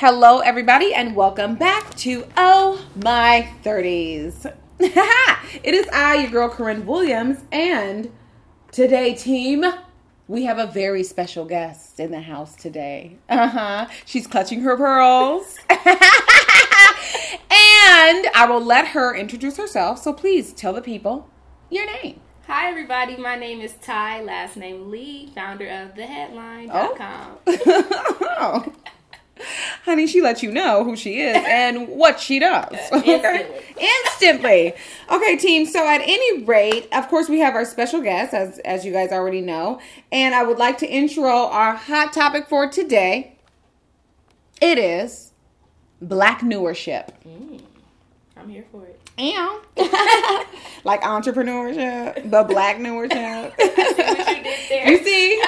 Hello, everybody, and welcome back to Oh My 30s. it is I, your girl Corinne Williams, and today, team, we have a very special guest in the house today. Uh huh. She's clutching her pearls. and I will let her introduce herself, so please tell the people your name. Hi, everybody. My name is Ty, last name Lee, founder of theheadline.com. Oh. Honey, she lets you know who she is and what she does. Uh, instantly. Instantly. Okay, team. So at any rate, of course, we have our special guest, as as you guys already know. And I would like to intro our hot topic for today. It is black newership. Mm, I'm here for it. And like entrepreneurship, but black newership. what you did there. You see?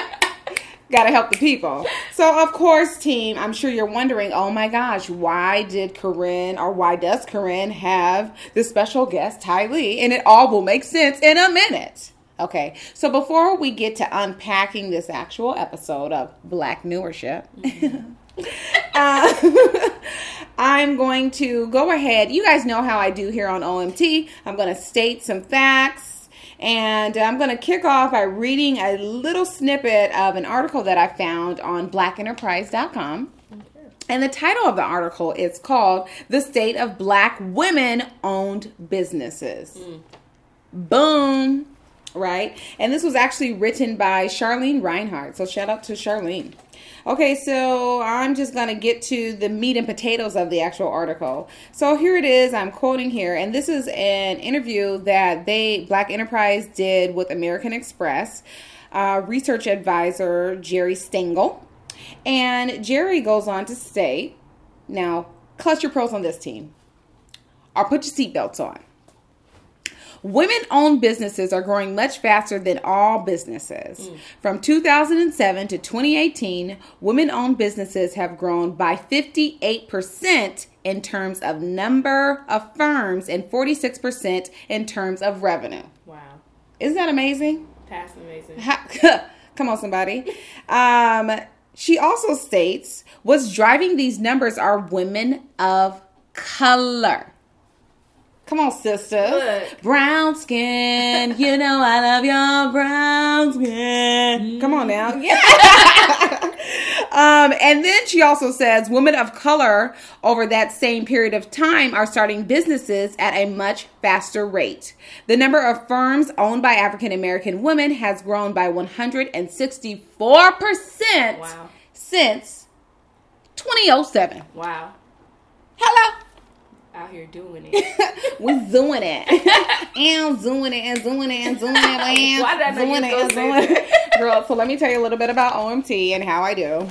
Gotta help the people. So, of course, team, I'm sure you're wondering, oh my gosh, why did Corinne or why does Corinne have this special guest, Ty Lee? And it all will make sense in a minute. Okay, so before we get to unpacking this actual episode of Black Newership, uh, I'm going to go ahead. You guys know how I do here on OMT. I'm going to state some facts and I'm going to kick off by reading a little snippet of an article that I found on blackenterprise.com. And the title of the article is called The State of Black Women Owned Businesses. Hmm. Boom. Right? And this was actually written by Charlene Reinhardt. So shout out to Charlene. Okay, so I'm just going to get to the meat and potatoes of the actual article. So here it is. I'm quoting here, and this is an interview that they, Black Enterprise, did with American Express uh, research advisor Geri Stengel. And Geri goes on to state now, clutch your pearls on this team, or put your seatbelts on. Women owned businesses are growing much faster than all businesses. From 2007 to 2018, women owned businesses have grown by 58% in terms of number of firms and 46% in terms of revenue. Wow. Isn't that amazing? That's amazing. Come on, somebody. Um, she also states what's driving these numbers are women of color. Come on, sisters. Look. Brown skin. You know I love your brown skin. Come on now. Yeah. um, and then she also says women of color over that same period of time are starting businesses at a much faster rate. The number of firms owned by African American women has grown by 164% Wow. since 2007. Wow. Hello. Out here doing it. we doing it. and doing it and doing it and doing it. And Why did I doing it and doing it. Girl, so let me tell you a little bit about OMT and how I do.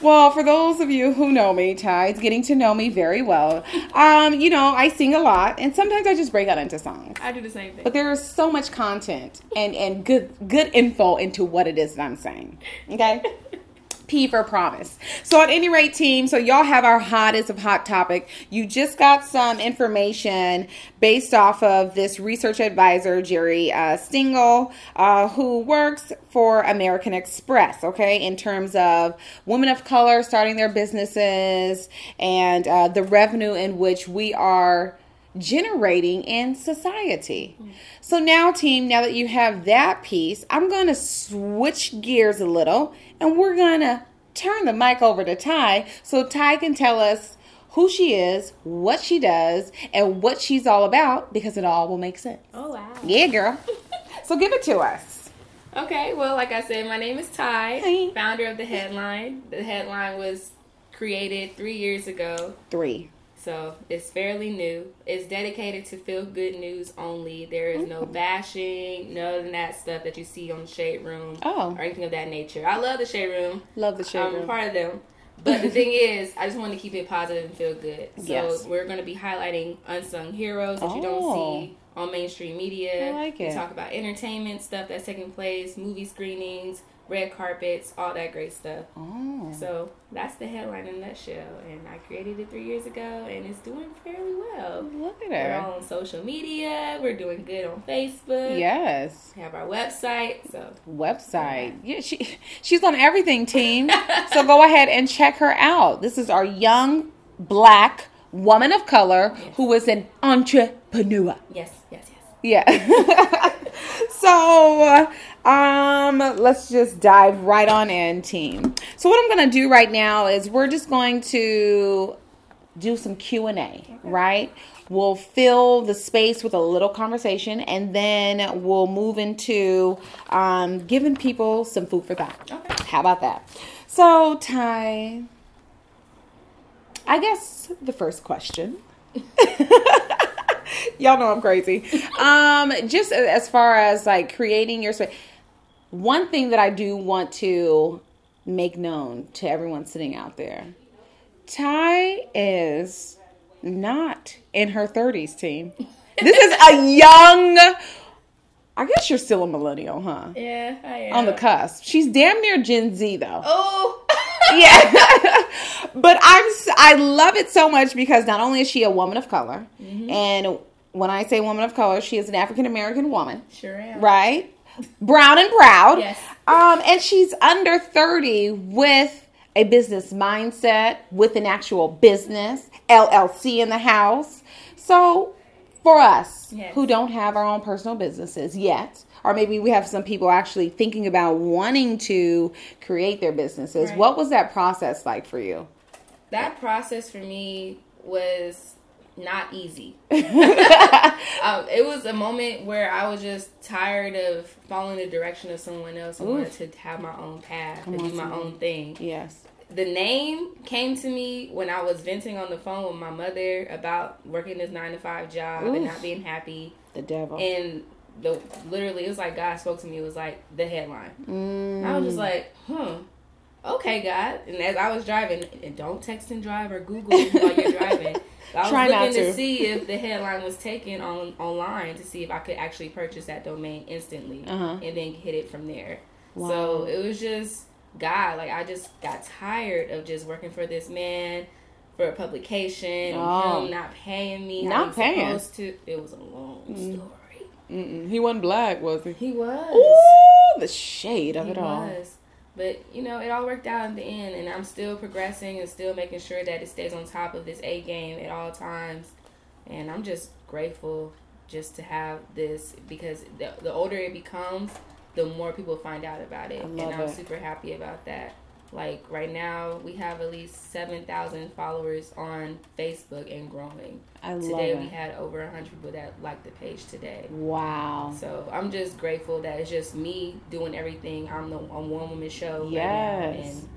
Well, for those of you who know me, Ty, it's getting to know me very well. Um, you know, I sing a lot and sometimes I just break out into songs. I do the same thing. But there is so much content and, and good good info into what it is that I'm saying. Okay? P for promise. So at any rate, team, so y'all have our hottest of hot topic. You just got some information based off of this research advisor, Geri uh, Stengel, uh, who works for American Express, okay, in terms of women of color starting their businesses and uh, the revenue in which we are generating in society. So now, team, now that you have that piece, I'm going to switch gears a little and we're going to turn the mic over to Ty so Ty can tell us who she is, what she does, and what she's all about because it all will make sense. oh, wow. Yeah, girl. so give it to us. Okay, well, like I said, my name is Ty, Hi. founder of The Headline. The Headline was created three years ago. Three. So it's fairly new. It's dedicated to feel good news only. There is no bashing, none of that stuff that you see on the Shade Room Oh. or anything of that nature. I love the Shade Room. Love the shade room. I'm a part of them. But the thing is, I just want to keep it positive and feel good. So Yes. we're going to be highlighting unsung heroes that you Oh. don't see on mainstream media. I like We it. talk about entertainment stuff that's taking place, movie screenings, red carpets, all that great stuff. Oh. So that's the headline in a nutshell. And I created it three years ago, and it's doing fairly well. Look at her. We're on social media. We're doing good on Facebook. Yes. We have our website. So Website. Yeah, she she's on everything, team. so go ahead and check her out. This is our young black woman of color who is an entrepreneur. yes, yes, yes. Yeah. so, um, let's just dive right on in, team. So, what I'm going to do right now is we're just going to do some Q and A, right? We'll fill the space with a little conversation, and then we'll move into um, giving people some food for thought. Okay. How about that? So, Ty, I guess the first question. Y'all know I'm crazy. Um, just as far as like creating your space, one thing that I do want to make known to everyone sitting out there, Ty is not in her 30s, team. This is a young. I guess you're still a millennial, huh? Yeah, I am. On the cusp. She's damn near Gen Z though. Oh. yeah but i'm i love it so much because not only is she a woman of color Mm-hmm. and when i say woman of color she is an african american woman Sure am. right brown and proud Yes. um and she's under 30 with a business mindset with an actual business llc in the house so for us Yes. who don't have our own personal businesses yet or maybe we have some people actually thinking about wanting to create their businesses Right. what was that process like for you That process for me was not easy. um, it was a moment where I was just tired of following the direction of someone else and wanted to have my own path and do my Simone. own thing. yes The name came to me when I was venting on the phone with my mother about working this nine to five job and not being happy. the devil And the literally, it was like God spoke to me. It was like the headline. Mm. I was just like, huh. Okay, God. And as I was driving, and don't text and drive or Google while you're driving. I was Try looking to. to. see if the headline was taken on online to see if I could actually purchase that domain instantly Uh-huh. and then hit it from there. Wow. So it was just God. Like I just got tired of just working for this man for a publication and Oh. him not paying me. Not paying. Mm. Supposed to. It was a long story. Mm-mm. he wasn't black was he He was. Ooh, the shade of He it all was. But you know, it all worked out in the end, and I'm still progressing and still making sure that it stays on top of this A game at all times. And I'm just grateful just to have this because the, the older it becomes, the more people find out about it, and I'm it. super happy about that. Like right now, we have at least seven thousand followers on Facebook and growing. I love Today we had over a hundred people that liked the page today. wow So I'm just grateful that it's just me doing everything. I'm the a one woman show. Yes. Right and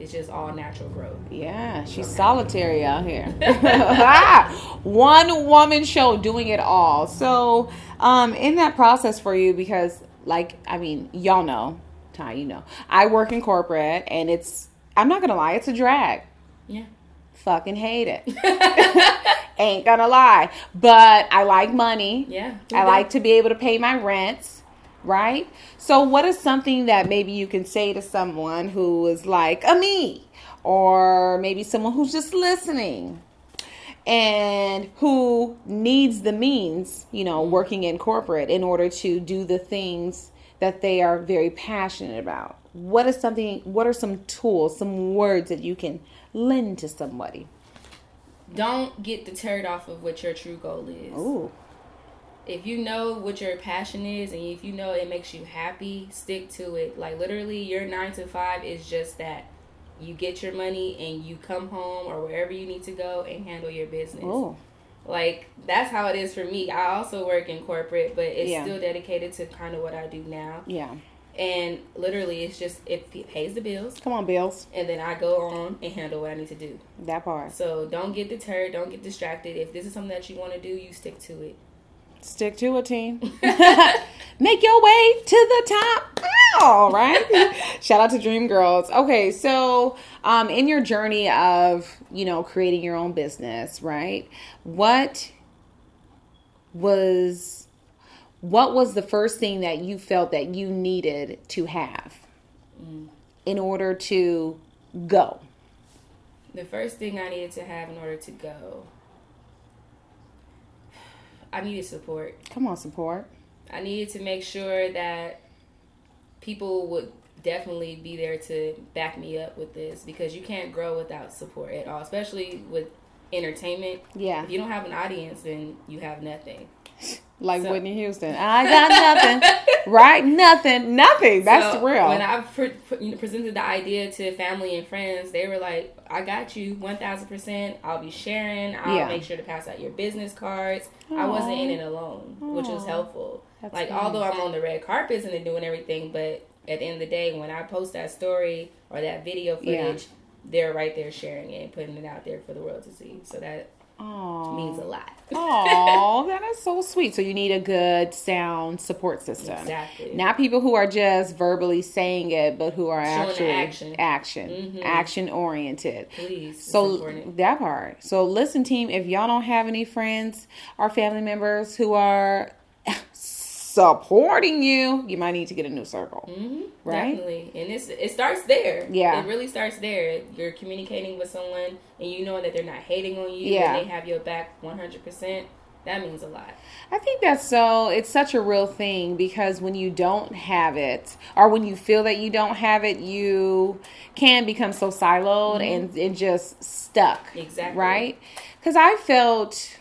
it's just all natural growth. Yeah, she's solitary out here. One woman show doing it all. So, um, in that process for you, because like I mean, y'all know, Ty, you know, I work in corporate, and it's I'm not gonna lie, it's a drag. Yeah. Fucking hate it. Ain't gonna lie, but I like money. Yeah. I like to be able to pay my rents, right? So, what is something that maybe you can say to someone who is like a me, or maybe someone who's just listening and who needs the means, you know, mm-hmm. working in corporate in order to do the things that they are very passionate about? What is something, what are some tools, some words that you can lend to somebody? Don't get deterred off of what your true goal is. Ooh, If you know what your passion is and if you know it makes you happy, stick to it. Like literally your 9 to 5 is just that. You get your money and you come home or wherever you need to go and handle your business. ooh, Like that's how it is for me. I also work in corporate, but it's Yeah. still dedicated to kind of what I do now. yeah. And literally, it's just it pays the bills, Come on, Bills. and then I go on and handle what I need to do. That part. So don't get deterred, don't get distracted. If this is something that you want to do, you stick to it. Stick to it, team. Make your way to the top. All right. Shout out to Dreamgirls. Okay, so um, in your journey of you know creating your own business, right? What was what was the first thing that you felt that you needed to have mm. in order to go? The first thing I needed to have in order to go, I needed support. Come on, support. I needed to make sure that people would definitely be there to back me up with this because you can't grow without support at all, especially with entertainment. Yeah. If you don't have an audience, then you have nothing. Like so, Whitney Houston, I got nothing, right? Nothing, nothing. That's so real. When I pre- pre- presented the idea to family and friends, they were like, "I got you, one thousand percent. I'll be sharing. I'll yeah. make sure to pass out your business cards." Aww. I wasn't in it alone, Aww. which was helpful. That's like, nice. although I'm on the red carpets and doing everything, but at the end of the day, when I post that story or that video footage, yeah. they're right there sharing it and putting it out there for the world to see. So that Aww. means a lot. Oh, that is so sweet. So you need a good sound support system. Exactly. Not people who are just verbally saying it, but who are Showing actually action, action, mm-hmm. action oriented. Please. So that part. So listen, team. If y'all don't have any friends or family members who are supporting you, you might need to get a new circle. Mm-hmm. Right? Definitely. And it's, it starts there. Yeah. It really starts there. You're communicating with someone and you know that they're not hating on you yeah. and they have your back 100%. That means a lot. I think that's so, it's such a real thing because when you don't have it, or when you feel that you don't have it, you can become so siloed mm-hmm. and, and just stuck. Exactly. Right? Because I felt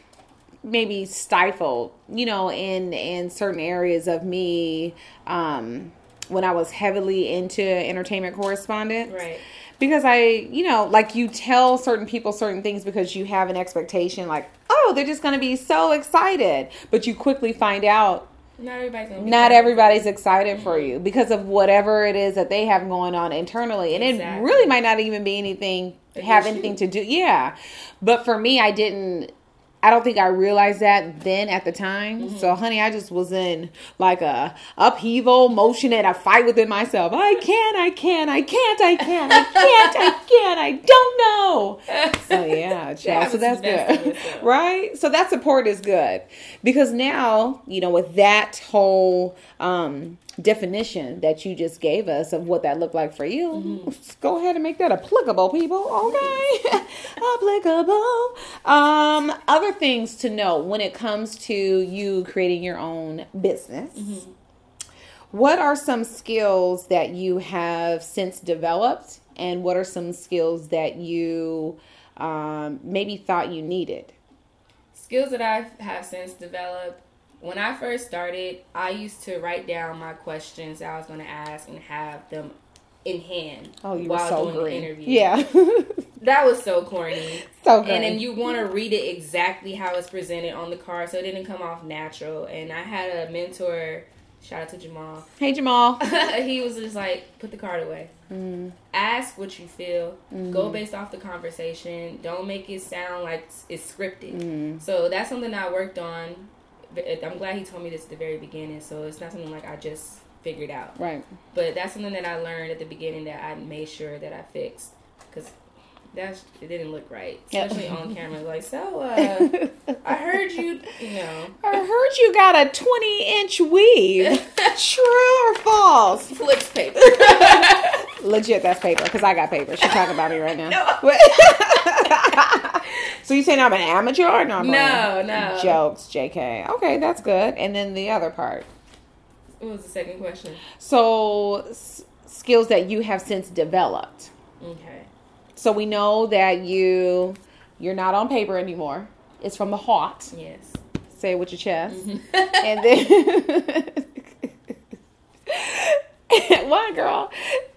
maybe stifled, you know, in in certain areas of me um, when I was heavily into entertainment correspondence. Right. Because I, you know, like you tell certain people certain things because you have an expectation, like, oh, they're just going to be so excited, but you quickly find out not everybody's, not everybody's excited for you because of whatever it is that they have going on internally, and exactly. it really might not even be anything have anything to do. Yeah, but for me, I didn't I don't think I realized that then at the time. Mm-hmm. So, honey, I just was in like a upheaval motion and a fight within myself. I can't, I can't, I can't, I can't, I can't, I can't, I don't know. So yeah, child. so that's good, right? So that support is good because now you know with that whole um, definition that you just gave us of what that looked like for you, mm-hmm. go ahead and make that applicable, people. Okay, applicable. Um, other things to know when it comes to you creating your own business. Mm-hmm. What are some skills that you have since developed, and what are some skills that you um, maybe thought you needed? Skills that I have since developed when I first started, I used to write down my questions I was going to ask and have them in hand. Oh, you while were so doing green. the interview. Yeah. that was so corny. So good. And then you want to read it exactly how it's presented on the card so it didn't come off natural. And I had a mentor, shout out to Jamal. Hey, Jamal. he was just like, put the card away. Mm. Ask what you feel. Mm. Go based off the conversation. Don't make it sound like it's scripted. Mm. So that's something I worked on I'm glad he told me this at the very beginning, so it's not something like I just figured out. Right. But that's something that I learned at the beginning that I made sure that I fixed because that's it didn't look right, especially yep. on camera. Like, so uh, I heard you, you know, I heard you got a 20 inch weave. True or false? Flicks paper. Legit, that's paper because I got paper. She's talking about me right now. No. So you saying I'm an amateur or no? No, no. Jokes, JK. Okay, that's good. And then the other part. What was the second question? So s- skills that you have since developed. Okay. So we know that you you're not on paper anymore. It's from the heart. Yes. Say it with your chest. Mm-hmm. and then one girl.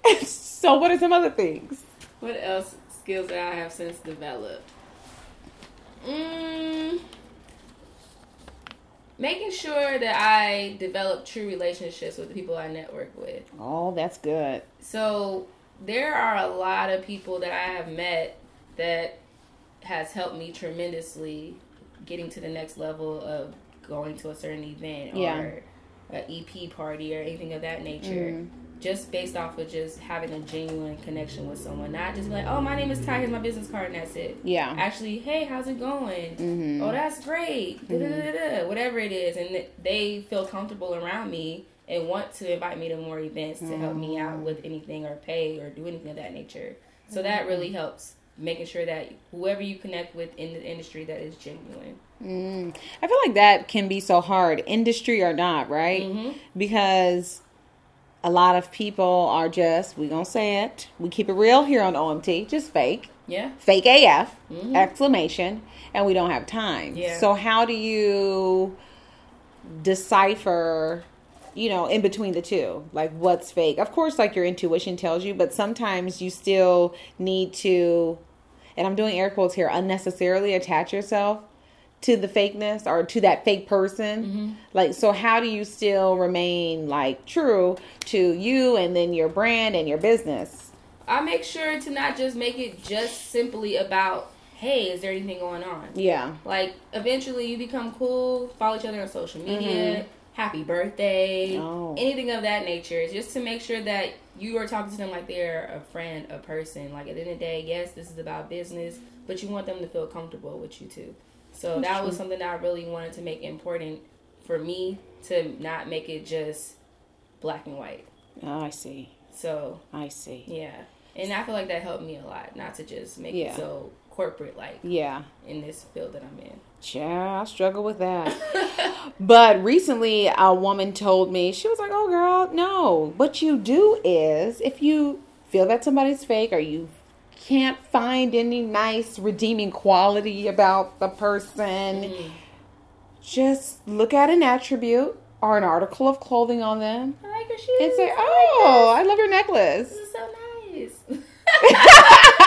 So what are some other things? What else skills that I have since developed? Mm, making sure that I develop true relationships with the people I network with. Oh, that's good. So there are a lot of people that I have met that has helped me tremendously getting to the next level of going to a certain event yeah. or an EP party or anything of that nature. Mm just based off of just having a genuine connection with someone, not just like, oh, my name is Ty, here's my business card, and that's it. Yeah. Actually, hey, how's it going? Mm-hmm. Oh, that's great. Mm-hmm. Whatever it is, and they feel comfortable around me, and want to invite me to more events to help me out with anything or pay or do anything of that nature. So that really helps making sure that whoever you connect with in the industry that is genuine. Mm. I feel like that can be so hard, industry or not, right? Mm-hmm. Because a lot of people are just, we gonna say it, we keep it real here on OMT, just fake, Yeah. fake AF, Mhm. exclamation, and we don't have time. Yeah. So how do you decipher, you know, in between the two, like what's fake? Of course, like your intuition tells you, but sometimes you still need to, and I'm doing air quotes here, unnecessarily attach yourself to the fakeness or to that fake person. Like, so how do you still remain like true to you and then your brand and your business? I make sure to not just make it just simply about, hey, is there anything going on? Yeah. Like eventually you become cool, follow each other on social media, happy birthday, Mm-hmm. Oh. anything of that nature. Just to make sure that you are talking to them like they're a friend, a person. Like at the end of the day, yes, this is about business, but you want them to feel comfortable with you too. So that was something that I really wanted to make important for me to not make it just black and white. Oh, I see. So I see. yeah. And I feel like that helped me a lot, not to just make Yeah. it so corporate like Yeah. in this field that I'm in. Yeah, I struggle with that. but recently, a woman told me, she was like, Oh, girl, no. What you do is if you feel that somebody's fake or you can't find any nice redeeming quality about the person, Mm. just look at an attribute or an article of clothing on them I like your shoes. and say, I like Oh, I love your necklace. This is so nice.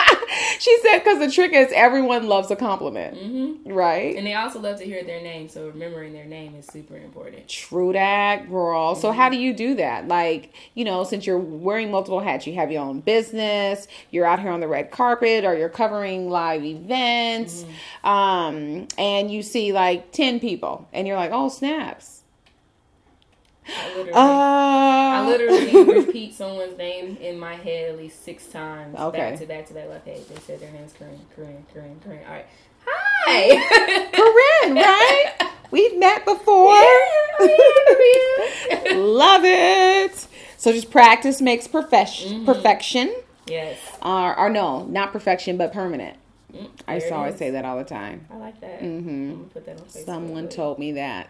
she said, Because the trick is everyone loves a compliment, hmm right? And they also love to hear their name, so remembering their name is super important. True that, girl. So how do you do that? Like, you know, since you're wearing multiple hats, you have your own business, you're out here on the red carpet, or you're covering live events, um, and you see like ten people, and you're like, oh snaps. I literally, Uh, I literally repeat someone's name in my head at least six times. Okay. Back to back to back. Like, hey, they said their name's Corinne, Corinne, Corinne, Corinne. All right. Hi. Corinne, right? We've met before. Yeah, Love it. So just practice makes perfection. Perfection. yes. Or, or no, not perfection, but permanent. Mm, I used there to always is. say that all the time. I like that. Mhm. Put that on Facebook. Someone told me that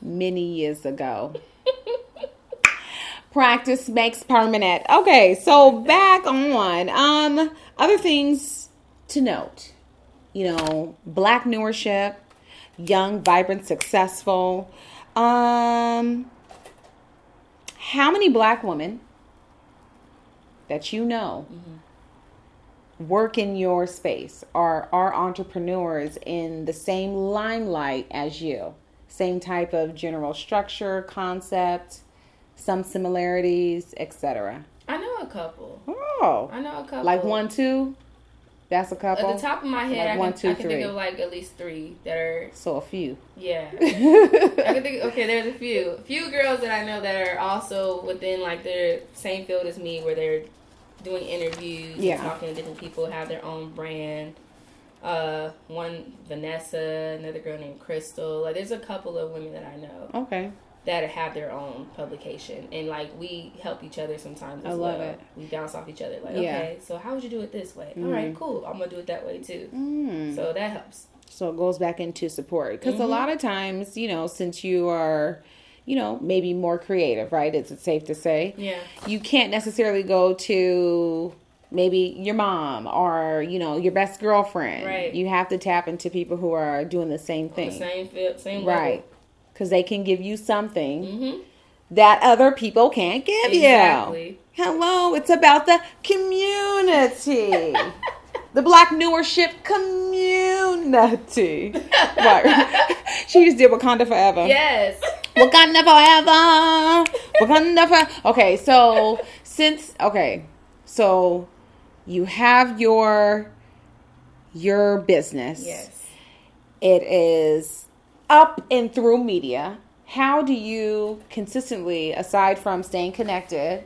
many years ago. Practice makes permanent. Okay, so back on um other things to note. You know, black newership, young, vibrant, successful. Um how many black women that you know work in your space or are entrepreneurs in the same limelight as you? Same type of general structure, concept, some similarities, etc. I know a couple. Oh, I know a couple. like one, two. That's a couple. At the top of my head, Like I, can, one, two, I can three. think of like at least three that are So a few. yeah. I can think. Okay, there's a few, a few girls that I know that are also within like their same field as me, where they're doing interviews, Yeah. talking to different people, have their own brand. Uh, one Vanessa, another girl named Crystal. Like, there's a couple of women that I know okay. that have their own publication, and like we help each other sometimes. I love well. it. We bounce off each other. Like, Yeah. okay, so how would you do it this way? All right, cool. I'm gonna do it that way too. Mm. So that helps. So it goes back into support because a Mhm. lot of times, you know, since you are, you know, maybe more creative, right? It's safe to say. Yeah. you can't necessarily go to maybe your mom or you know your best girlfriend Right. you have to tap into people who are doing the same thing, The same field, same right because they can give you something Mm-hmm. that other people can't give you Exactly. hello it's about the community the black newership community right she just did wakanda forever Yes. Wakanda forever. Wakanda forever. Okay, so since okay, so you have your your business. Yes. It is up and through media. How do you consistently, aside from staying connected,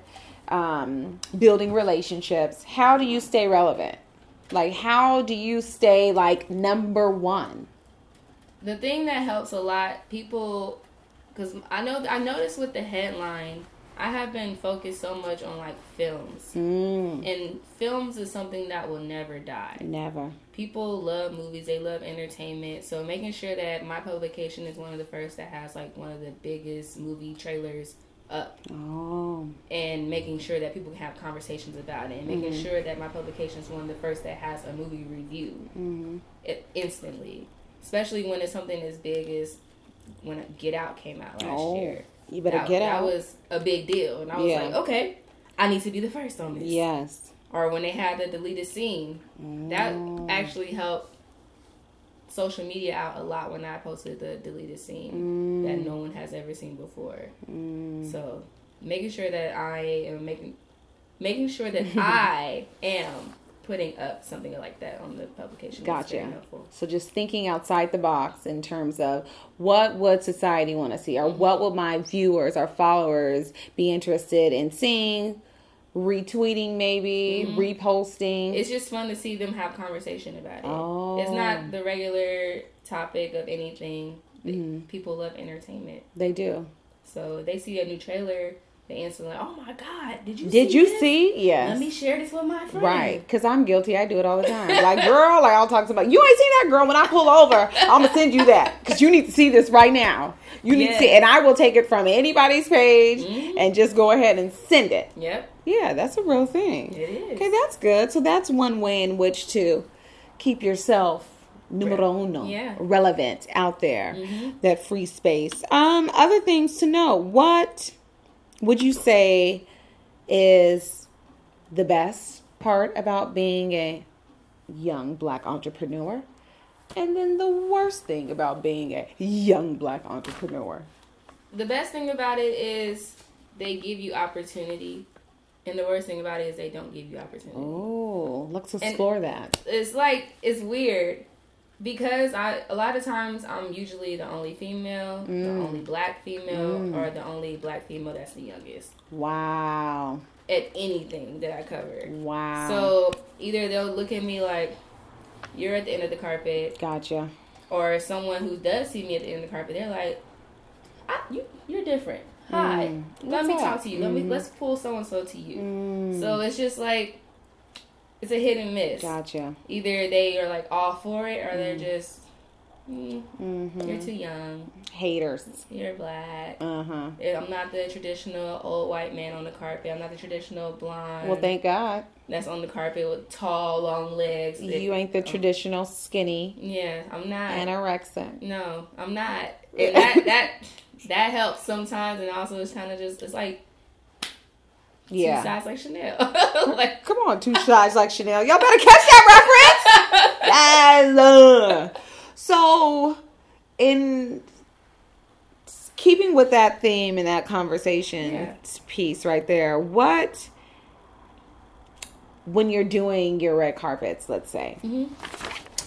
um, building relationships, how do you stay relevant? Like, how do you stay like number one? The thing that helps a lot, people because I know I noticed with the headline, I have been focused so much on like films, Mm, and films is something that will never die. never. People love movies, they love entertainment, so making sure that my publication is one of the first that has like one of the biggest movie trailers up. Oh. and making sure that people can have conversations about it. And making Mhm. sure that my publication is one of the first that has a movie review hmm it instantly. Especially when it's something as big as when get out came out last Oh, year You better that, get that out. was a big deal and i was Yeah. like okay i need to be the first on this yes. or when they had the deleted scene that Mm. actually helped social media out a lot when i posted the deleted scene Mm. that no one has ever seen before Mm. so making sure that I am making making sure that I am putting up something like that on the publication. Gotcha. So just thinking outside the box in terms of what would society want to see or Mm-hmm. what would my viewers or followers be interested in seeing, retweeting maybe, Mhm. reposting. It's just fun to see them have conversation about it. Oh. It's not the regular topic of anything. Mhm. People love entertainment, they do. so they see a new trailer, they instantly, oh my god, did you? Did see you this? see? Yes. Let me share this with my friend. Right, because I'm guilty. I do it all the time. Like, girl, like I'll talk to somebody. You ain't seen that girl. When I pull over, I'm gonna send you that because you need to see this right now. You need to see, and I will take it from anybody's page Mhm. and just go ahead and send it. Yep, Yeah, that's a real thing. it is. Okay, that's good. So that's one way in which to keep yourself numero uno, Yeah. relevant out there. Mhm. That free space. Um, other things to know. What would you say is the best part about being a young black entrepreneur? And then the worst thing about being a young black entrepreneur. the best thing about it is they give you opportunity, and the worst thing about it is they don't give you opportunity. Oh, let's explore that. It's like it's weird because I a lot of times I'm usually the only female, the Mm. only black female, Mm. or the only black female that's the youngest Wow. at anything that I cover. Wow. So either they'll look at me like you're at the end of the carpet, gotcha. or someone who does see me at the end of the carpet, they're like, I, "You, you're different. Hi, Mm. let What's me up? talk to you. Let me let's pull so and so to you." Mm, So it's just like it's a hit and miss. gotcha. Either they are like all for it, or they're just mm, Mm-hmm. you're too young, Haters. you're black. Uh huh. I'm not the traditional old white man on the carpet. I'm not the traditional blonde. Well, thank God. that's on the carpet with tall, long legs. You ain't the traditional skinny Yeah, I'm not. anorexic. No, I'm not. And that that that helps sometimes, and also it's kind of just it's like two Yeah. sides like Chanel. like Come on, two sides like Chanel. Y'all better catch that reference. yes. So, in keeping with that theme and that conversation Yeah. piece right there, what when you're doing your red carpets, let's say, Mhm.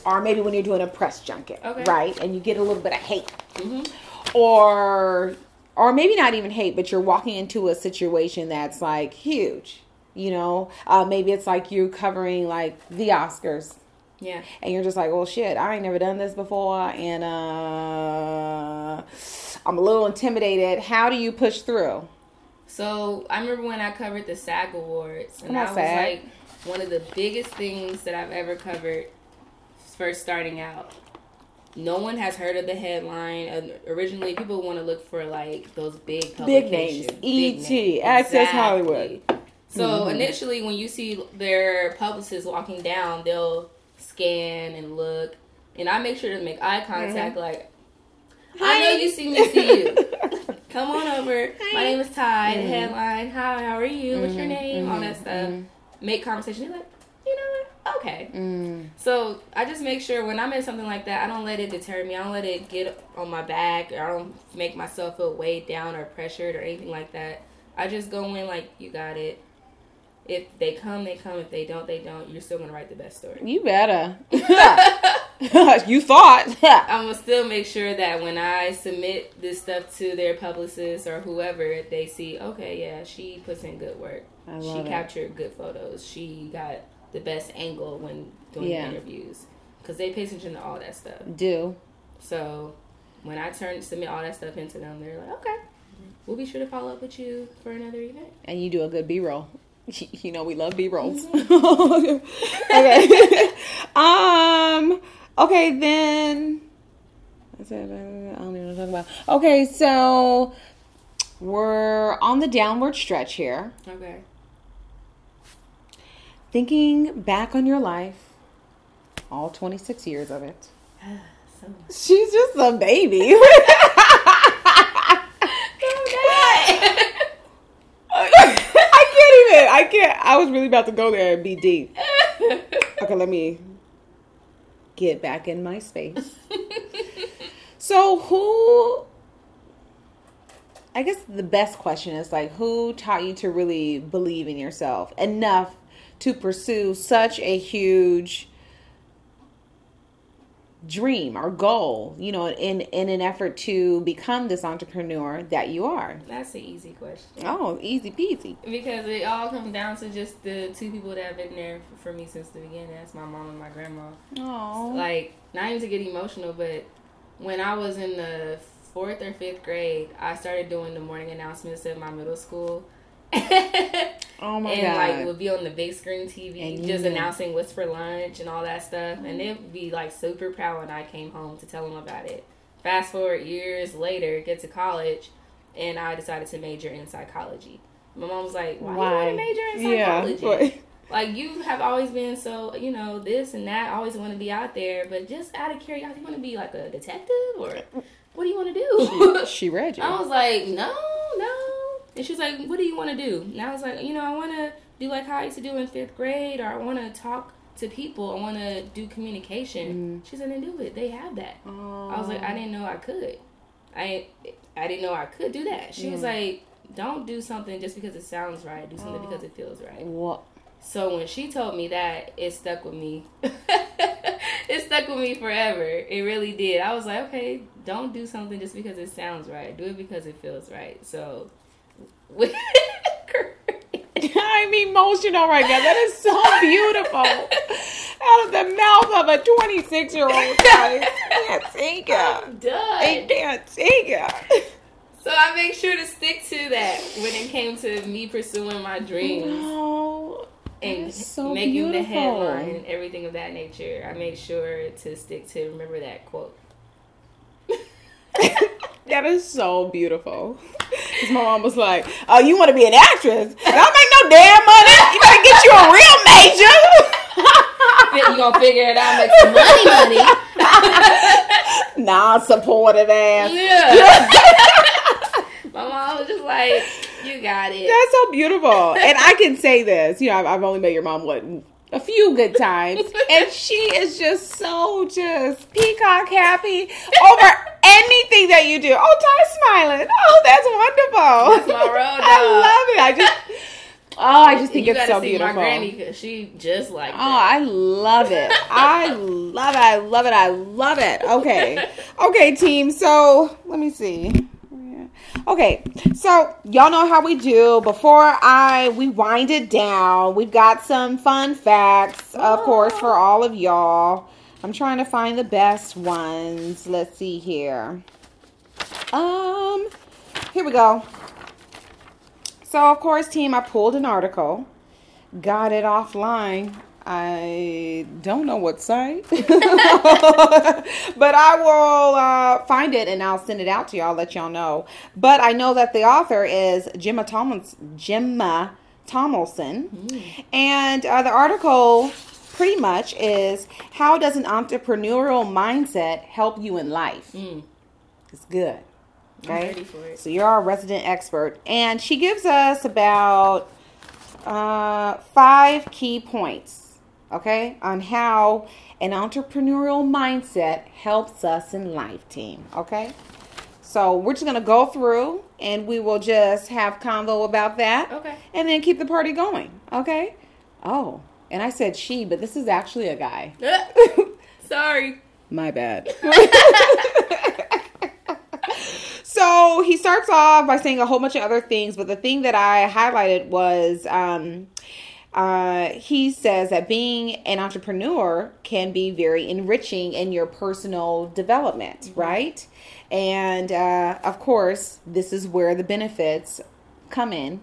or maybe when you're doing a press junket, Okay. right, and you get a little bit of hate, Mhm. or or maybe not even hate, but you're walking into a situation that's like huge. You know, uh, maybe it's like you're covering like the Oscars, yeah, and you're just like, "Well, shit, I ain't never done this before," and uh, I'm a little intimidated. How do you push through? So I remember when I covered the SAG Awards, and that was like one of the biggest things that I've ever covered. First starting out, no one has heard of the headline. Uh, originally, people want to look for like those big Big names. E.T., Access Hollywood. So Mhm. initially, when you see their publicists walking down, they'll scan and look, and I make sure to make eye contact. Like, I know Mm-hmm. Hi. you see me, see you. Come on over. Hi. My name is Ty. The Mhm. headline. Hi, how are you? What's your Mhm, name? All that mhm, stuff. mhm. Make conversation. You're like, you know what? Okay. Mm, So I just make sure when I'm in something like that, I don't let it deter me. I don't let it get on my back. Or I don't make myself feel weighed down or pressured or anything like that. I just go in like, you got it. If they come, they come. If they don't, they don't. You're still gonna write the best story. you better. you thought. I'm gonna still make sure that when I submit this stuff to their publicist or whoever, they see, okay, yeah, she puts in good work. She it. captured good photos. She got the best angle when doing Yeah. interviews because they pay attention to all that stuff. Do. So when I turn submit all that stuff into them, they're like, okay, we'll be sure to follow up with you for another event. And you do a good B roll. You know we love B rolls. okay. um. Okay then. I don't even know what to talk about. Okay, so we're on the downward stretch here. Okay. Thinking back on your life, all 26 years of it. so She's just a baby. I can't even. I can't. I was really about to go there and be deep. Okay, let me get back in my space. So, who. I guess the best question is like, who taught you to really believe in yourself enough to pursue such a huge dream or goal, you know, in in an effort to become this entrepreneur that you are? That's an easy question. Oh, easy peasy. Because it all comes down to just the two people that have been there for me since the beginning. That's my mom and my grandma. Oh, Like, not even to get emotional, but when I was in the fourth or fifth grade, I started doing the morning announcements at my middle school. oh my and god! And like it would be on the big screen TV, And just announcing what's for lunch and all that stuff, and mm-hmm. they'd be like super proud when I came home to tell them about it. Fast forward years later, get to college, and I decided to major in psychology. My mom was like, "Why, Why? you want to major in psychology? but- Like you have always been so, you know, this and that. Always want to be out there, but just out of curiosity, you want to be like a detective or uh, what do you want to do? she read you. I was like, no, no. And she's like, what do you want to do? And I was like, you know, I want to do like how I used to do in fifth grade, or I want to talk to people. I want to do communication. Mm. She said, then do it. They have that. I was like, I didn't know I could. I I didn't know I could do that. She was mm. like, don't do something just because it sounds right. Do something because it feels right. What? So when she told me that, it stuck with me. it stuck with me forever. It really did. I was like, okay, don't do something just because it sounds right. Do it because it feels right. So, I'm emotional right now. That is so beautiful. Out of the mouth of a 26 year old guy. I can't take it. Done. can't take it. So I make sure to stick to that when it came to me pursuing my dreams Oh, and so making the headline and everything of that nature. I make sure to stick to remember that quote. that is so beautiful. Because my mom was like, "Oh, you want to be an actress? I don't make no damn money. You better get you a real major." you gonna figure it out, make some money, money. Non-supportive ass. Yeah. My mom was just like, "You got it." That's so beautiful. And I can say this, you know, I've, I've only met your mom what a few good times, and she is just so just peacock happy over anything that you do. Oh, Ty's smiling. Oh, that's wonderful. That's my road I love it. I just, oh, I just think you it's so see beautiful. my granny because she just like Oh, that. I love it. I love it. I love it. I love it. Okay. Okay, team. So let me see. Okay, so y'all know how we do. Before I we wind it down, we've got some fun facts, of course, for all of y'all. I'm trying to find the best ones. Let's see here. Um, here we go. So, of course, team, I pulled an article, got it offline. I don't know what site, but I will uh, find it and I'll send it out to y'all, let y'all know. But I know that the author is Gemma Tomlinson. Gemma Tomlinson. And uh, the article pretty much is how does an entrepreneurial mindset help you in life? Mm, It's good. Okay. ready for it. So you're our resident expert, and she gives us about uh, five key points, okay, on how an entrepreneurial mindset helps us in life, team. Okay. So we're just gonna go through, and we will just have convo about that, Okay. and then keep the party going. Okay. Oh, and I said she, but this is actually a guy. Sorry. My bad. so he starts off by saying a whole bunch of other things, but the thing that I highlighted was um, uh, he says that being an entrepreneur can be very enriching in your personal development, Mm-hmm. right? And uh, of course, this is where the benefits come in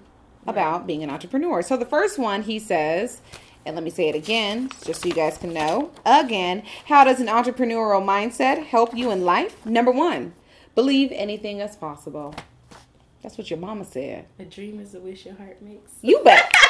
about being an entrepreneur. So the first one he says, and let me say it again, just so you guys can know. Again, how does an entrepreneurial mindset help you in life? Number one, believe anything is possible. That's what your mama said. A dream is a wish your heart makes. You bet.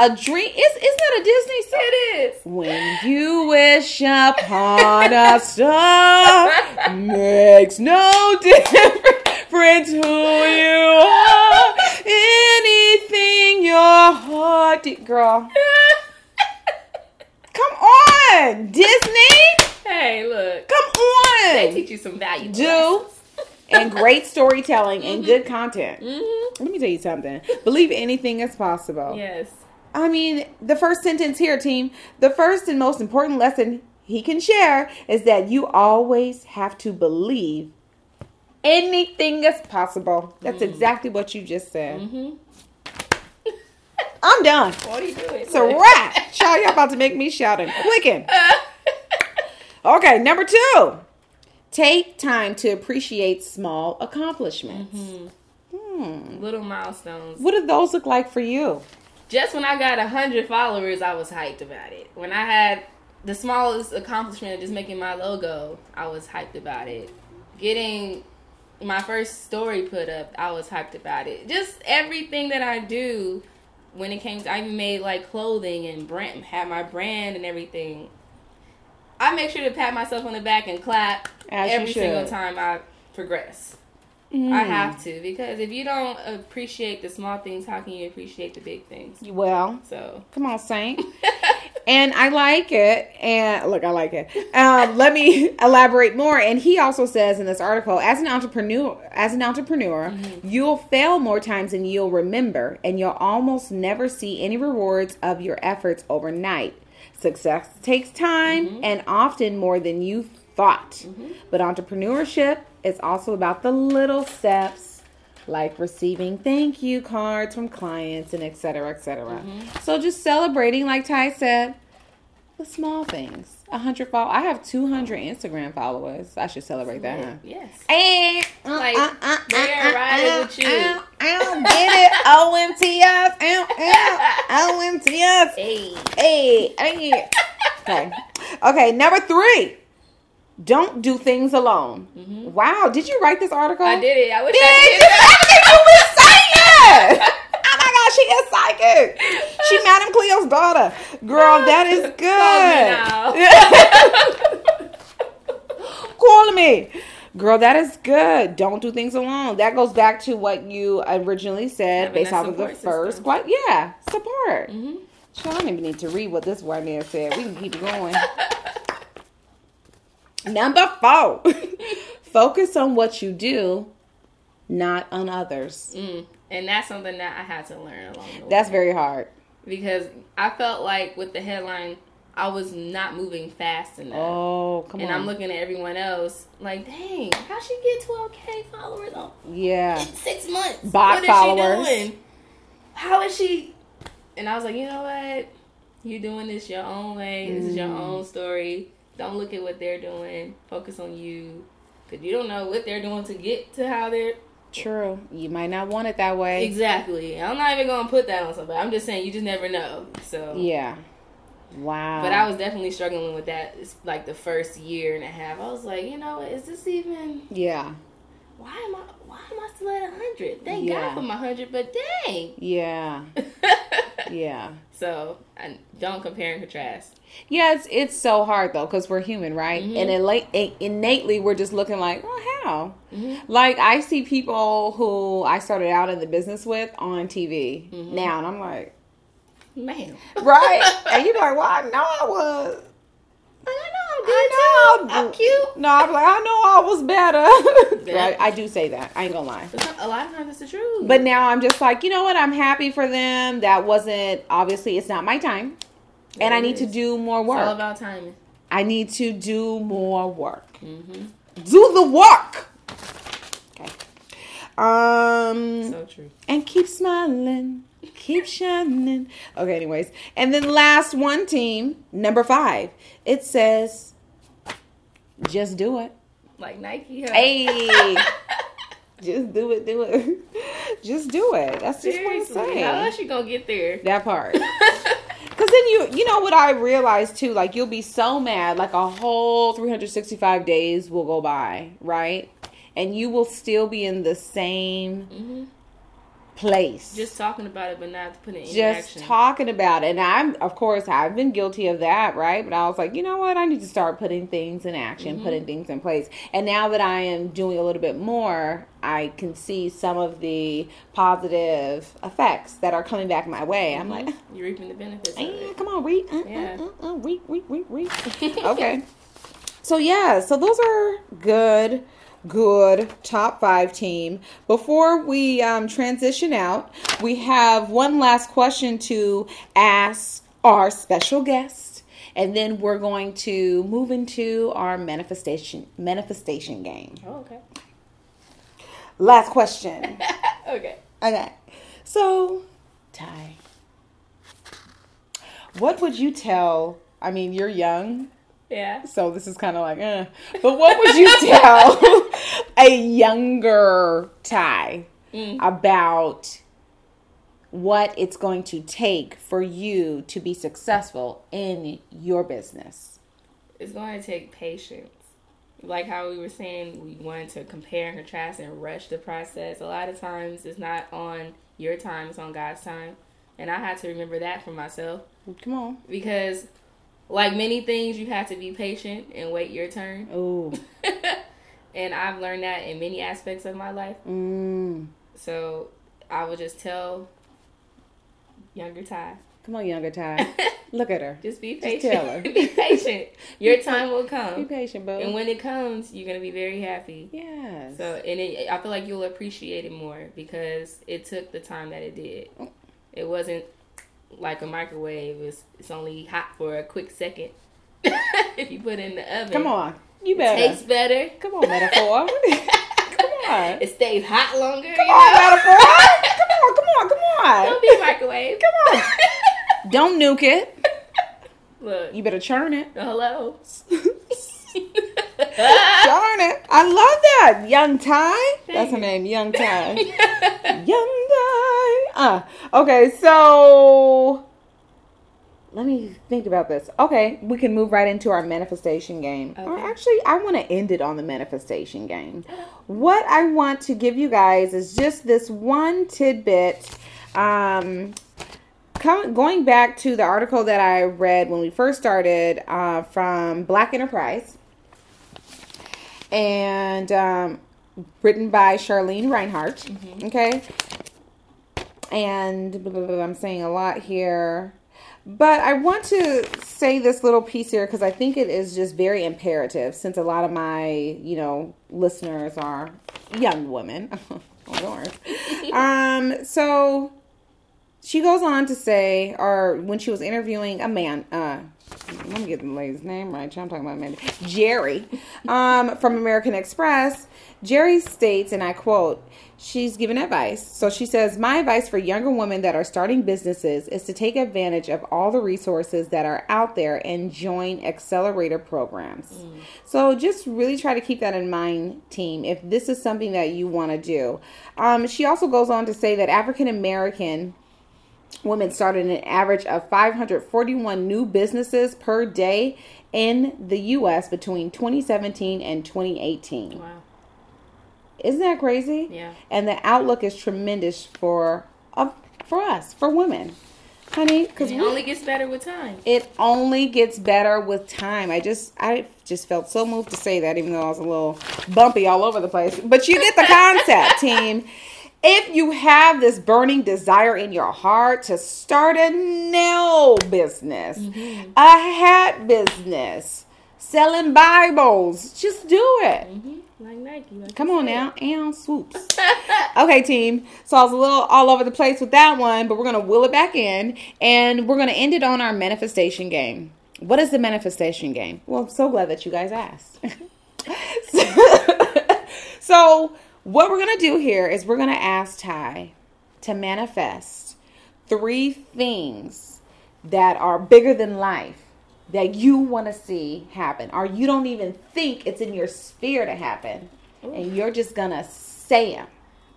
A dream is isn't that a Disney song? It is. When you wish upon a star, makes no difference who you are. Anything your heart, girl. On, Disney. Hey, look. Come on. They teach you some valuable Do and great storytelling and good content. Mhm. Let me tell you something. Believe anything is possible. Yes. I mean, the first sentence here, team, the first and most important lesson he can share is that you always have to believe anything is possible. That's exactly what you just said. Mm-hmm. I'm done. What are you doing? It's a wrap. Child, y'all about to make me shout and quicken. Okay, number two. Take time to appreciate small accomplishments. Hmm. Little milestones. What do those look like for you? Just when I got a hundred followers, I was hyped about it. When I had the smallest accomplishment of just making my logo, I was hyped about it. Getting my first story put up, I was hyped about it. Just everything that I do when it came to I even made like clothing and brand had my brand and everything. I make sure to pat myself on the back and clap As every single time I progress. I Mm. have to because if you don't appreciate the small things, how can you appreciate the big things? Well, So come on, Saint. and I like it. And look, I like it. Um, let me elaborate more. And he also says in this article, as an entrepreneur, as an entrepreneur, mm-hmm. you'll fail more times than you'll remember, and you'll almost never see any rewards of your efforts overnight. Success takes time mm-hmm. and often more than you thought. Mm-hmm. But entrepreneurship is also about the little steps like receiving thank you cards from clients and et cetera, et cetera. So just celebrating, like Ty said, the small things. A hundred follow. I have two hundred Instagram followers. I should celebrate that. Huh? yes, Eh, uh, Like, uh, uh, they uh, are riding uh, with you. uh, uh, Get it? OMTS. uh, uh, OMTS. hey, Hey, hey. Okay. Okay, number three. Don't do things alone. Wow, did you write this article? Mm-hmm. I did it. I wish Did I? Everything you was saying. Oh my gosh, she is psychic. She Madam Cleo's daughter. Girl, that is good. Call me. Girl, that is good. Don't do things alone. That goes back to what you originally said based off of the first what yeah, support. hmm Sure, I don't even need to read what this white man said. We can keep it going. Number four. Focus on what you do, not on others. mm. And that's something that I had to learn along the way. That's very hard. because I felt like with the headline, I was not moving fast enough. Oh, come and on. And I'm looking at everyone else like, dang, how she get 12k followers on yeah. in six months? Bot what is followers. she doing? How is she? And I was like, you know what? You're doing this your own way. This is your Mm. own story. Don't look at what they're doing. Focus on you. Because you don't know what they're doing to get to how they're. True. You might not want it that way. Exactly. I'm not even going to put that on somebody. I'm just saying you just never know. So. Yeah. Wow. But I was definitely struggling with that. It's like the first year and a half. I was like, you know, is this even? Yeah. Why am I? Why am I still at hundred? Thank Yeah. God for my hundred, but dang. Yeah. Yeah. So I don't compare and contrast. Yeah, it's it's so hard though because we're human, right? Mhm. And innate, innately, we're just looking like, well, how? Mhm. Like I see people who I started out in the business with on TV Mhm. now, and I'm like, Man, right? and you're like, well, I know I was. I know I good know. I'm cute. No, I'm like, I know I was better. Yeah. right? I do say that. I ain't gonna lie. A lot of times it's the truth. But now I'm just like, you know what? I'm happy for them. That wasn't obviously it's not my time, and I need to do more it's all work. about timing. I need to do more work. hmm Do the work. Okay. Um, So true. and keep smiling. Keep shining. Okay, anyways. And then last one team, number five. It says, just do it. Like Nike. Huh? Hey. just do it, do it. Just do it. That's just what I'm Seriously, saying. how else you gonna get there? That part. Cause then you you know what I realized too, like you'll be so mad, like a whole 365 days will go by, right? And you will still be in the same hmm place. Just talking about it, but not putting it in just action. talking about it. And I'm of course I've been guilty of that, right? But I was like, you know what? I need to start putting things in action, Mm-hmm. putting things in place. And now that I am doing a little bit more, I can see some of the positive effects that are coming back my way. I'm like, You're reaping the benefits it. come on, reap. Uh, Yeah. uh, uh, uh, read, read, read, read. okay. So yeah, so those are good, good top five team. Before we um, transition out, we have one last question to ask our special guest, and then we're going to move into our manifestation manifestation game. Oh, okay. Last question. okay. Okay. So, Ty, what would you tell? I mean, you're young, Yeah. so this is kind of like, eh. But what would you tell a younger Ty Mm. about what it's going to take for you to be successful in your business? It's going to take patience. Like how we were saying, we wanted to compare and contrast and rush the process. A lot of times, it's not on your time; it's on God's time. And I had to remember that for myself Come on. because, like many things, you have to be patient and wait your turn. Oh, and I've learned that in many aspects of my life. mm. So I would just tell younger Ty, come on, younger Ty. Look at her. just be Just patient. tell her. be patient. Your time will come. Be patient, boo. And when it comes, you're gonna be very happy. yes. So, and it, I feel like you'll appreciate it more because it took the time that it did. It wasn't like a microwave. It's it's only hot for a quick second. if you put it in the oven, Come on. You it better. tastes better. Come on, metaphor. come on. It stays hot longer. Come on, know? metaphor. Come on, come on, come on. Don't be a microwave. Come on. Don't nuke it. Look, You better churn it. hello. Churn it. I love that. Young Ty. That's her name, Young Ty. Young Ty. Uh, okay, so let me think about this. Okay, we can move right into our manifestation game. Or actually, I want to end it on the manifestation game. What I want to give you guys is just this one tidbit. Um, com- going back to the article that I read when we first started uh, from Black Enterprise and um, written by Charlene Reinhardt. Okay. And blah, blah, blah, I'm saying a lot here. But I want to say this little piece here because I think it is just very imperative since a lot of my, you know, listeners are young women. oh, Lord. um, so she goes on to say, or when she was interviewing a man, uh, let me get the lady's name right. I'm talking about Amanda. Geri um, from American Express. Geri states, and I quote, she's given advice. So she says, My advice for younger women that are starting businesses is to take advantage of all the resources that are out there and join accelerator programs. So just really try to keep that in mind, team, if this is something that you want to do. Um, she also goes on to say that African American women started an average of 541 new businesses per day in the U.S. between 2017 and 2018. wow. Isn't that crazy? Yeah. And the outlook is tremendous for uh, for us, for women, honey. Because And it only gets better with time. it only gets better with time. I just I just felt so moved to say that, even though I was a little bumpy all over the place. But you get the concept, team. If you have this burning desire in your heart to start a nail business, a hat business, selling Bibles, just do it. hmm Like Nike. Like Come on now, and swoops. okay, team. So I was a little all over the place with that one, but we're gonna will it back in, and we're gonna end it on our manifestation game. What is the manifestation game? Well, I'm so glad that you guys asked. so what we're gonna do here is we're gonna ask Ty to manifest three things that are bigger than life that you want to see happen, or you don't even think it's in your sphere to happen, and you're just gonna say them.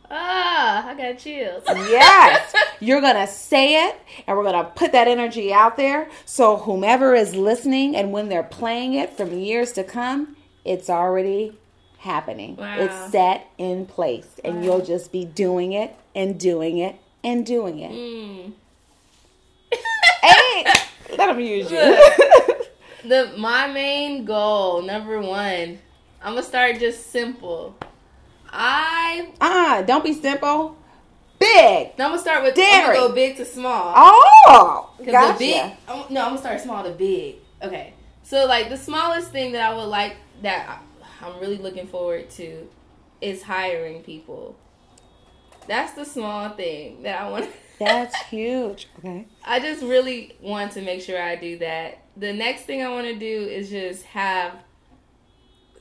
Ah, I got chills. Yes, you're gonna say it, and we're gonna put that energy out there. So whomever is listening, and when they're playing it from years to come, it's already happening. Wow. It's set in place, and Wow. you'll just be doing it and doing it and doing it. Mm. Hey, let them use you. The my main goal, number one, I'm gonna start just simple. I Ah, don't be simple. Big. I'm gonna start with I'm Dairy. gonna go big to small. Oh, gotcha. the big, I'm- no, I'm gonna start small to big. Okay, so like the smallest thing that I would like that I'm really looking forward to is hiring people. That's the small thing that I want. That's huge. Okay. I just really want to make sure I do that. The next thing I want to do is just have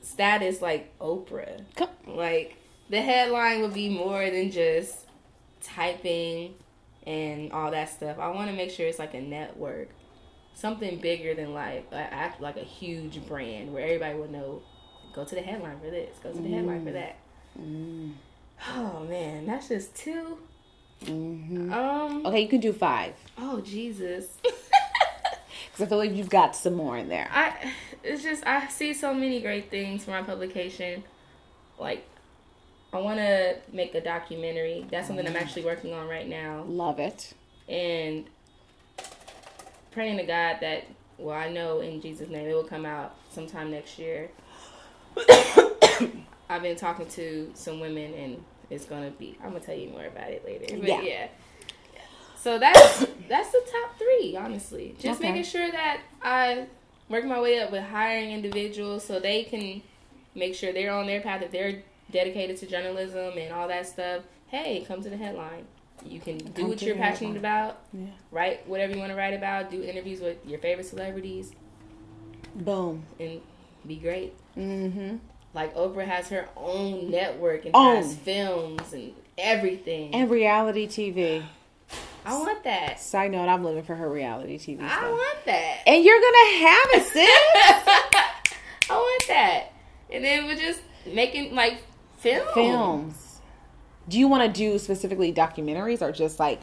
status like Oprah. Come- Like the headline would be more than just typing and all that stuff. I want to make sure it's like a network, something bigger than life, like act like a huge brand where everybody would know. Go to the headline for this. Go to the headline for that. Mm. Oh man, that's just two. hmm Um. Okay, you can do five Oh Jesus. because I feel like you've got some more in there. I it's just I see so many great things from my publication. Like I want to make a documentary. That's something I'm actually working on right now Love it. and praying to God that well I know in Jesus name it will come out sometime next year. I've been talking to some women and it's to be I'm to tell you more about it later. But Yeah. yeah. So that's that's the top 3 honestly. Just Okay. making sure that I work my way up with hiring individuals so they can make sure they're on their path if they're dedicated to journalism and all that stuff. Hey, come to the headline. You can do Come what you're passionate headline. about. Yeah. Write whatever you want to write about. Do interviews with your favorite celebrities Boom. and be great. Mm-hmm. Like Oprah has her own network and Own. has films and everything. And reality TV. I want that. Side note, I'm living for her reality TV I want that. And you're gonna have it, sis. I want that. And then we're just making like film. Films. Do you want to do specifically documentaries or just like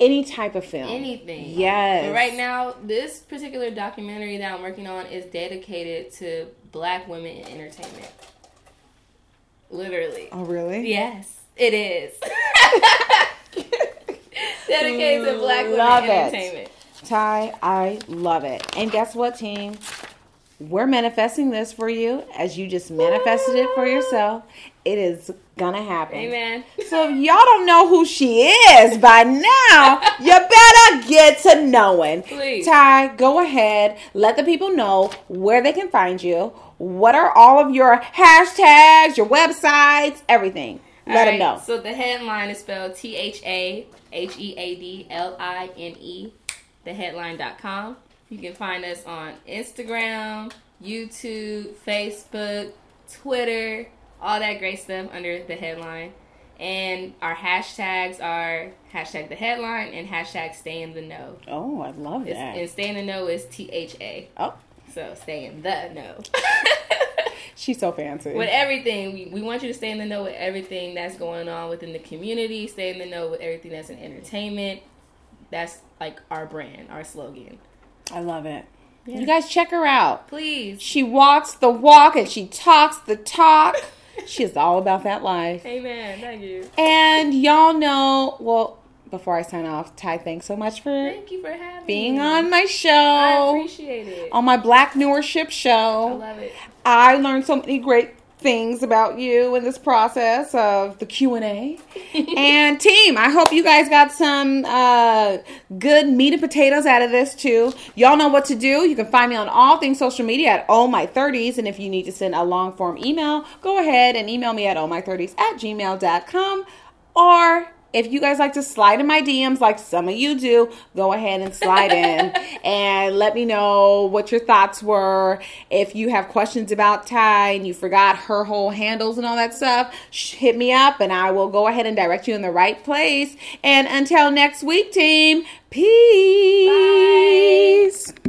any type of film? Anything. Yes. But right now, this particular documentary that I'm working on is dedicated to black women in entertainment. Literally. Oh, really? Yes, it is. dedicated to black women Love in it. entertainment. Ty, I love it. And guess what, team? We're manifesting this for you as you just manifested it for yourself. It is gonna happen. Amen. So if y'all don't know who she is by now, you better get to knowing. Please. Ty, go ahead. Let the people know where they can find you. What are all of your hashtags, your websites, everything. Let All them know. So the headline is spelled T H A H E A D L I N E, theheadline.com. You can find us on Instagram, YouTube, Facebook, Twitter, all that great stuff under the headline. And our hashtags are hashtag the headline and hashtag stay in the know. Oh, I love It's, and stay in the know is T H A. oh, So stay in the know. she's so fancy. with everything. We, we want you to stay in the know with everything that's going on within the community. Stay in the know with everything that's in entertainment. That's like our brand, our slogan. I love it. Yeah. You guys check her out. Please. She walks the walk and she talks the talk. She's all about that life. Amen. Thank you. And y'all know, well, before I sign off, Ty, thanks so much for Thank you for having being me. on my show. I appreciate it. on my Black Newership show. I love it. I learned so many great things about you in this process of the Q&A. and team, I hope you guys got some uh, good meat and potatoes out of this too. Y'all know what to do. You can find me on all things social media at all my 30s. And if you need to send a long form email, go ahead and email me at all my 30s at gmail.com or if you guys like to slide in my DMs like some of you do, go ahead and slide in and let me know what your thoughts were. If you have questions about Ty and you forgot her whole handles and all that stuff, hit me up and I will go ahead and direct you in the right place. And until next week, team, peace. Bye.